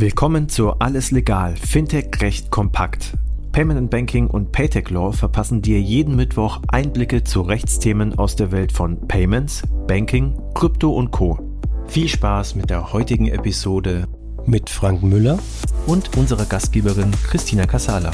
Willkommen zu Alles Legal, Fintech Recht kompakt. Payment and Banking und Paytech Law verpassen dir jeden Mittwoch Einblicke zu Rechtsthemen aus der Welt von Payments, Banking, Krypto und Co. Viel Spaß mit der heutigen Episode mit Frank Müller und unserer Gastgeberin Christina Casala.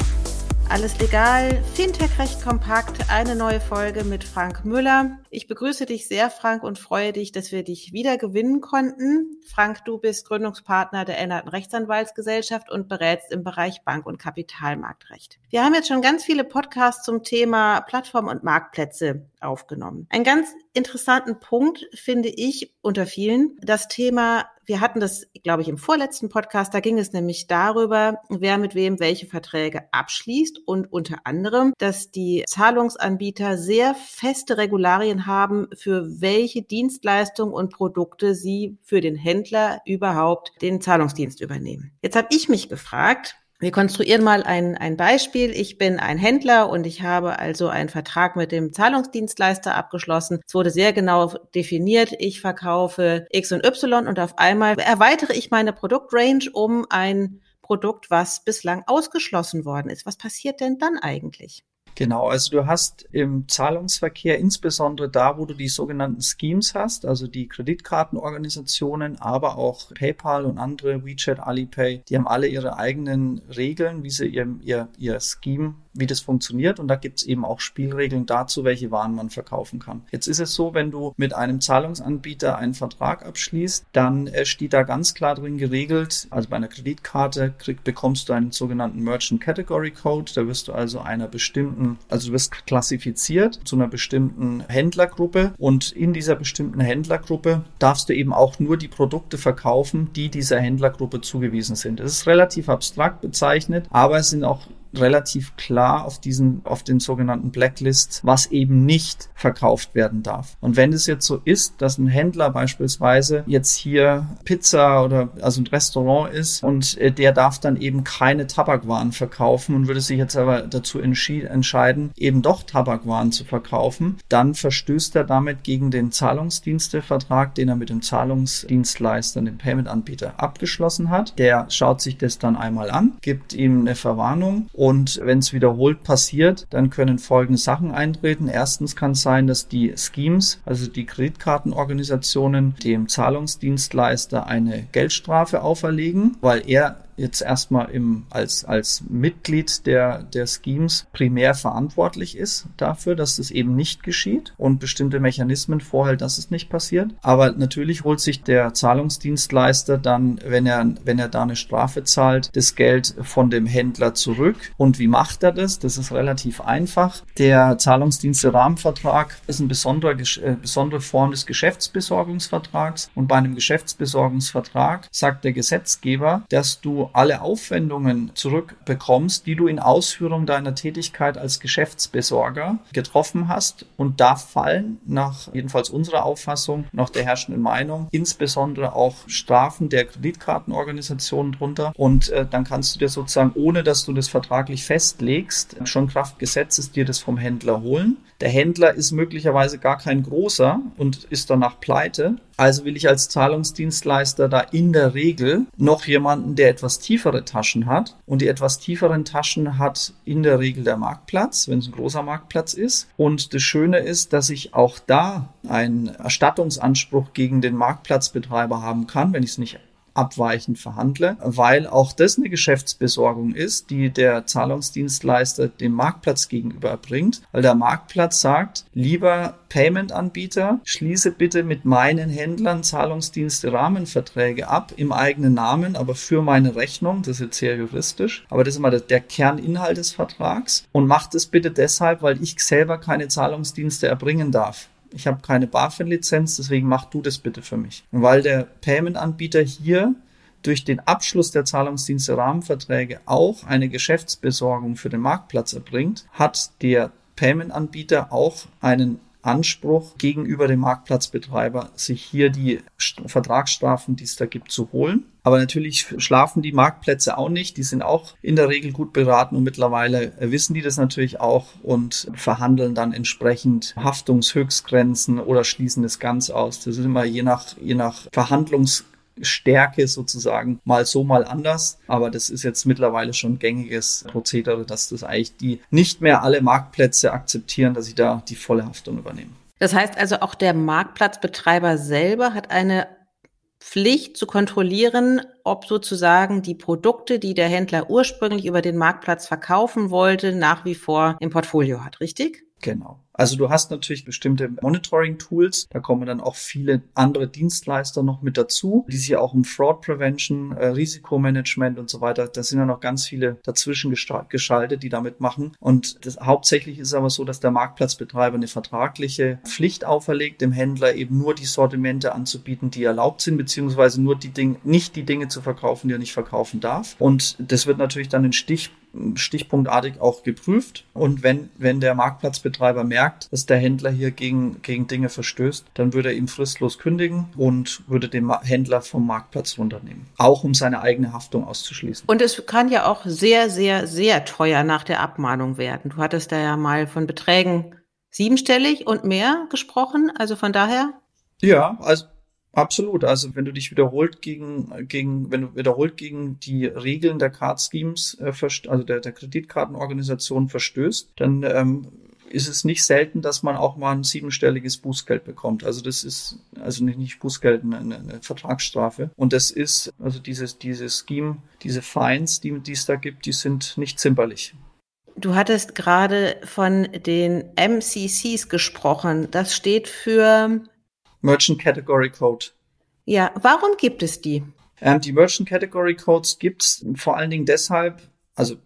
Alles legal, Fintech recht kompakt, eine neue Folge mit Frank Müller. Ich begrüße dich sehr, Frank, und freue dich, dass wir dich wieder gewinnen konnten. Frank, du bist Gründungspartner der Änderten Rechtsanwaltsgesellschaft und berätst im Bereich Bank- und Kapitalmarktrecht. Wir haben jetzt schon ganz viele Podcasts zum Thema Plattform und Marktplätze aufgenommen. Einen ganz interessanten Punkt finde ich unter vielen das Thema wir hatten das, glaube ich, im vorletzten Podcast. Da ging es nämlich darüber, wer mit wem welche Verträge abschließt und unter anderem, dass die Zahlungsanbieter sehr feste Regularien haben, für welche Dienstleistungen und Produkte sie für den Händler überhaupt den Zahlungsdienst übernehmen. Jetzt habe ich mich gefragt, wir konstruieren mal ein, ein Beispiel. Ich bin ein Händler und ich habe also einen Vertrag mit dem Zahlungsdienstleister abgeschlossen. Es wurde sehr genau definiert. Ich verkaufe X und Y und auf einmal erweitere ich meine Produktrange um ein Produkt, was bislang ausgeschlossen worden ist. Was passiert denn dann eigentlich? Genau, also du hast im Zahlungsverkehr insbesondere da, wo du die sogenannten Schemes hast, also die Kreditkartenorganisationen, aber auch PayPal und andere, WeChat, Alipay, die haben alle ihre eigenen Regeln, wie sie ihr, ihr, ihr Scheme wie das funktioniert und da gibt es eben auch Spielregeln dazu, welche Waren man verkaufen kann. Jetzt ist es so, wenn du mit einem Zahlungsanbieter einen Vertrag abschließt, dann äh, steht da ganz klar drin geregelt, also bei einer Kreditkarte krieg, bekommst du einen sogenannten Merchant Category Code, da wirst du also einer bestimmten, also du wirst klassifiziert zu einer bestimmten Händlergruppe und in dieser bestimmten Händlergruppe darfst du eben auch nur die Produkte verkaufen, die dieser Händlergruppe zugewiesen sind. Das ist relativ abstrakt bezeichnet, aber es sind auch relativ klar auf diesen, auf den sogenannten Blacklist, was eben nicht verkauft werden darf. Und wenn es jetzt so ist, dass ein Händler beispielsweise jetzt hier Pizza oder also ein Restaurant ist und äh, der darf dann eben keine Tabakwaren verkaufen und würde sich jetzt aber dazu entscheiden, eben doch Tabakwaren zu verkaufen, dann verstößt er damit gegen den Zahlungsdienstevertrag, den er mit dem Zahlungsdienstleister, dem Payment-Anbieter abgeschlossen hat. Der schaut sich das dann einmal an, gibt ihm eine Verwarnung und wenn es wiederholt passiert, dann können folgende Sachen eintreten. Erstens kann es sein, dass die Schemes, also die Kreditkartenorganisationen, dem Zahlungsdienstleister eine Geldstrafe auferlegen, weil er jetzt erstmal im, als, als Mitglied der, der Schemes primär verantwortlich ist dafür, dass das eben nicht geschieht und bestimmte Mechanismen vorhält, dass es nicht passiert. Aber natürlich holt sich der Zahlungsdienstleister dann, wenn er, wenn er da eine Strafe zahlt, das Geld von dem Händler zurück. Und wie macht er das? Das ist relativ einfach. Der Zahlungsdienste-Rahmenvertrag ist eine besondere, äh, besondere Form des Geschäftsbesorgungsvertrags. Und bei einem Geschäftsbesorgungsvertrag sagt der Gesetzgeber, dass du alle Aufwendungen zurückbekommst, die du in Ausführung deiner Tätigkeit als Geschäftsbesorger getroffen hast. Und da fallen nach jedenfalls unserer Auffassung, nach der herrschenden Meinung, insbesondere auch Strafen der Kreditkartenorganisationen drunter. Und äh, dann kannst du dir sozusagen, ohne dass du das vertraglich festlegst, schon Kraft Gesetzes dir das vom Händler holen. Der Händler ist möglicherweise gar kein großer und ist danach pleite. Also will ich als Zahlungsdienstleister da in der Regel noch jemanden, der etwas tiefere Taschen hat. Und die etwas tieferen Taschen hat in der Regel der Marktplatz, wenn es ein großer Marktplatz ist. Und das Schöne ist, dass ich auch da einen Erstattungsanspruch gegen den Marktplatzbetreiber haben kann, wenn ich es nicht abweichend verhandle, weil auch das eine Geschäftsbesorgung ist, die der Zahlungsdienstleister dem Marktplatz gegenüber bringt, weil der Marktplatz sagt, lieber Payment-Anbieter, schließe bitte mit meinen Händlern Zahlungsdienste Rahmenverträge ab im eigenen Namen, aber für meine Rechnung, das ist jetzt sehr juristisch, aber das ist immer der Kerninhalt des Vertrags. Und macht es bitte deshalb, weil ich selber keine Zahlungsdienste erbringen darf ich habe keine BaFin-Lizenz, deswegen mach du das bitte für mich. Und weil der Payment-Anbieter hier durch den Abschluss der Zahlungsdienste-Rahmenverträge auch eine Geschäftsbesorgung für den Marktplatz erbringt, hat der Payment-Anbieter auch einen Anspruch gegenüber dem Marktplatzbetreiber, sich hier die Vertragsstrafen, die es da gibt, zu holen. Aber natürlich schlafen die Marktplätze auch nicht. Die sind auch in der Regel gut beraten und mittlerweile wissen die das natürlich auch und verhandeln dann entsprechend Haftungshöchstgrenzen oder schließen das ganz aus. Das ist immer je nach, je nach Verhandlungs Stärke sozusagen mal so, mal anders. Aber das ist jetzt mittlerweile schon gängiges Prozedere, dass das eigentlich die nicht mehr alle Marktplätze akzeptieren, dass sie da die volle Haftung übernehmen. Das heißt also, auch der Marktplatzbetreiber selber hat eine Pflicht zu kontrollieren, ob sozusagen die Produkte, die der Händler ursprünglich über den Marktplatz verkaufen wollte, nach wie vor im Portfolio hat, richtig? Genau. Also du hast natürlich bestimmte Monitoring-Tools, da kommen dann auch viele andere Dienstleister noch mit dazu, die sich auch um Fraud Prevention, äh, Risikomanagement und so weiter, da sind ja noch ganz viele dazwischen geschaltet, die damit machen. Und das, hauptsächlich ist aber so, dass der Marktplatzbetreiber eine vertragliche Pflicht auferlegt, dem Händler eben nur die Sortimente anzubieten, die erlaubt sind, beziehungsweise nur die Dinge, nicht die Dinge zu verkaufen, die er nicht verkaufen darf. Und das wird natürlich dann in Stich stichpunktartig auch geprüft. Und wenn, wenn der Marktplatzbetreiber merkt, dass der Händler hier gegen, gegen Dinge verstößt, dann würde er ihm fristlos kündigen und würde den Händler vom Marktplatz runternehmen. Auch um seine eigene Haftung auszuschließen. Und es kann ja auch sehr, sehr, sehr teuer nach der Abmahnung werden. Du hattest da ja mal von Beträgen siebenstellig und mehr gesprochen. Also von daher. Ja, also Absolut. Also wenn du dich wiederholt gegen, gegen, wenn du wiederholt gegen die Regeln der Card Schemes, äh, also der, der Kreditkartenorganisation verstößt, dann ähm, ist es nicht selten, dass man auch mal ein siebenstelliges Bußgeld bekommt. Also das ist, also nicht, nicht Bußgeld, eine, eine Vertragsstrafe. Und das ist, also dieses, dieses Scheme, diese Fines, die, die es da gibt, die sind nicht zimperlich. Du hattest gerade von den MCCs gesprochen. Das steht für Merchant Category Code. Ja, warum gibt es die? Ähm, die Merchant Category Codes gibt es vor allen Dingen deshalb, also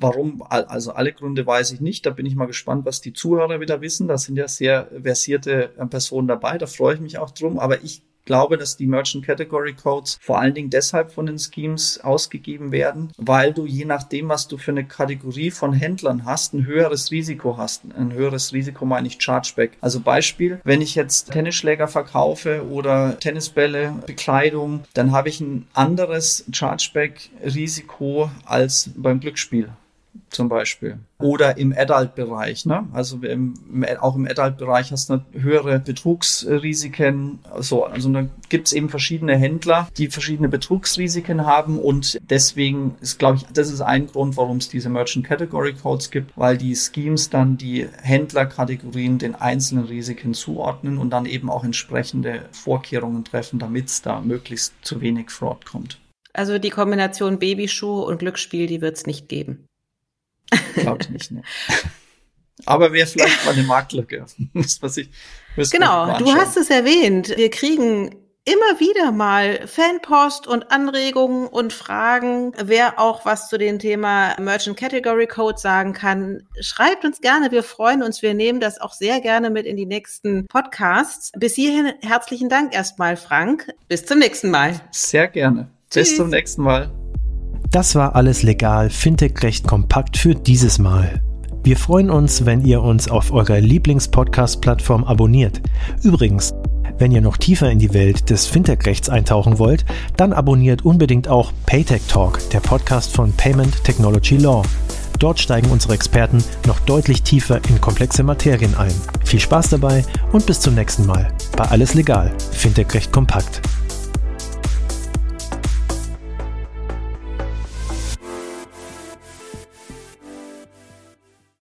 Warum, also alle Gründe weiß ich nicht. Da bin ich mal gespannt, was die Zuhörer wieder wissen. Da sind ja sehr versierte äh, Personen dabei. Da freue ich mich auch drum. Aber ich glaube, dass die Merchant Category Codes vor allen Dingen deshalb von den Schemes ausgegeben werden, weil du je nachdem, was du für eine Kategorie von Händlern hast, ein höheres Risiko hast. Ein höheres Risiko meine ich Chargeback. Also Beispiel, wenn ich jetzt Tennisschläger verkaufe oder Tennisbälle, Bekleidung, dann habe ich ein anderes Chargeback-Risiko als beim Glücksspiel zum Beispiel. Oder im Adult-Bereich. Ne? Also im, auch im Adult-Bereich hast du höhere Betrugsrisiken. So, also da gibt es eben verschiedene Händler, die verschiedene Betrugsrisiken haben und deswegen ist, glaube ich, das ist ein Grund, warum es diese Merchant Category Codes gibt, weil die Schemes dann die Händlerkategorien den einzelnen Risiken zuordnen und dann eben auch entsprechende Vorkehrungen treffen, damit es da möglichst zu wenig Fraud kommt. Also die Kombination Babyschuh und Glücksspiel, die wird es nicht geben. Glaube ich nicht, ne? Aber wäre vielleicht mal eine Marktlücke. was ich, genau, du hast es erwähnt. Wir kriegen immer wieder mal Fanpost und Anregungen und Fragen. Wer auch was zu dem Thema Merchant Category Code sagen kann, schreibt uns gerne. Wir freuen uns. Wir nehmen das auch sehr gerne mit in die nächsten Podcasts. Bis hierhin herzlichen Dank erstmal, Frank. Bis zum nächsten Mal. Sehr gerne. Tschüss. Bis zum nächsten Mal. Das war alles legal, Fintech recht kompakt für dieses Mal. Wir freuen uns, wenn ihr uns auf eurer Lieblings-Podcast-Plattform abonniert. Übrigens, wenn ihr noch tiefer in die Welt des Fintech-Rechts eintauchen wollt, dann abonniert unbedingt auch Paytech Talk, der Podcast von Payment Technology Law. Dort steigen unsere Experten noch deutlich tiefer in komplexe Materien ein. Viel Spaß dabei und bis zum nächsten Mal bei Alles Legal, Fintech Recht kompakt.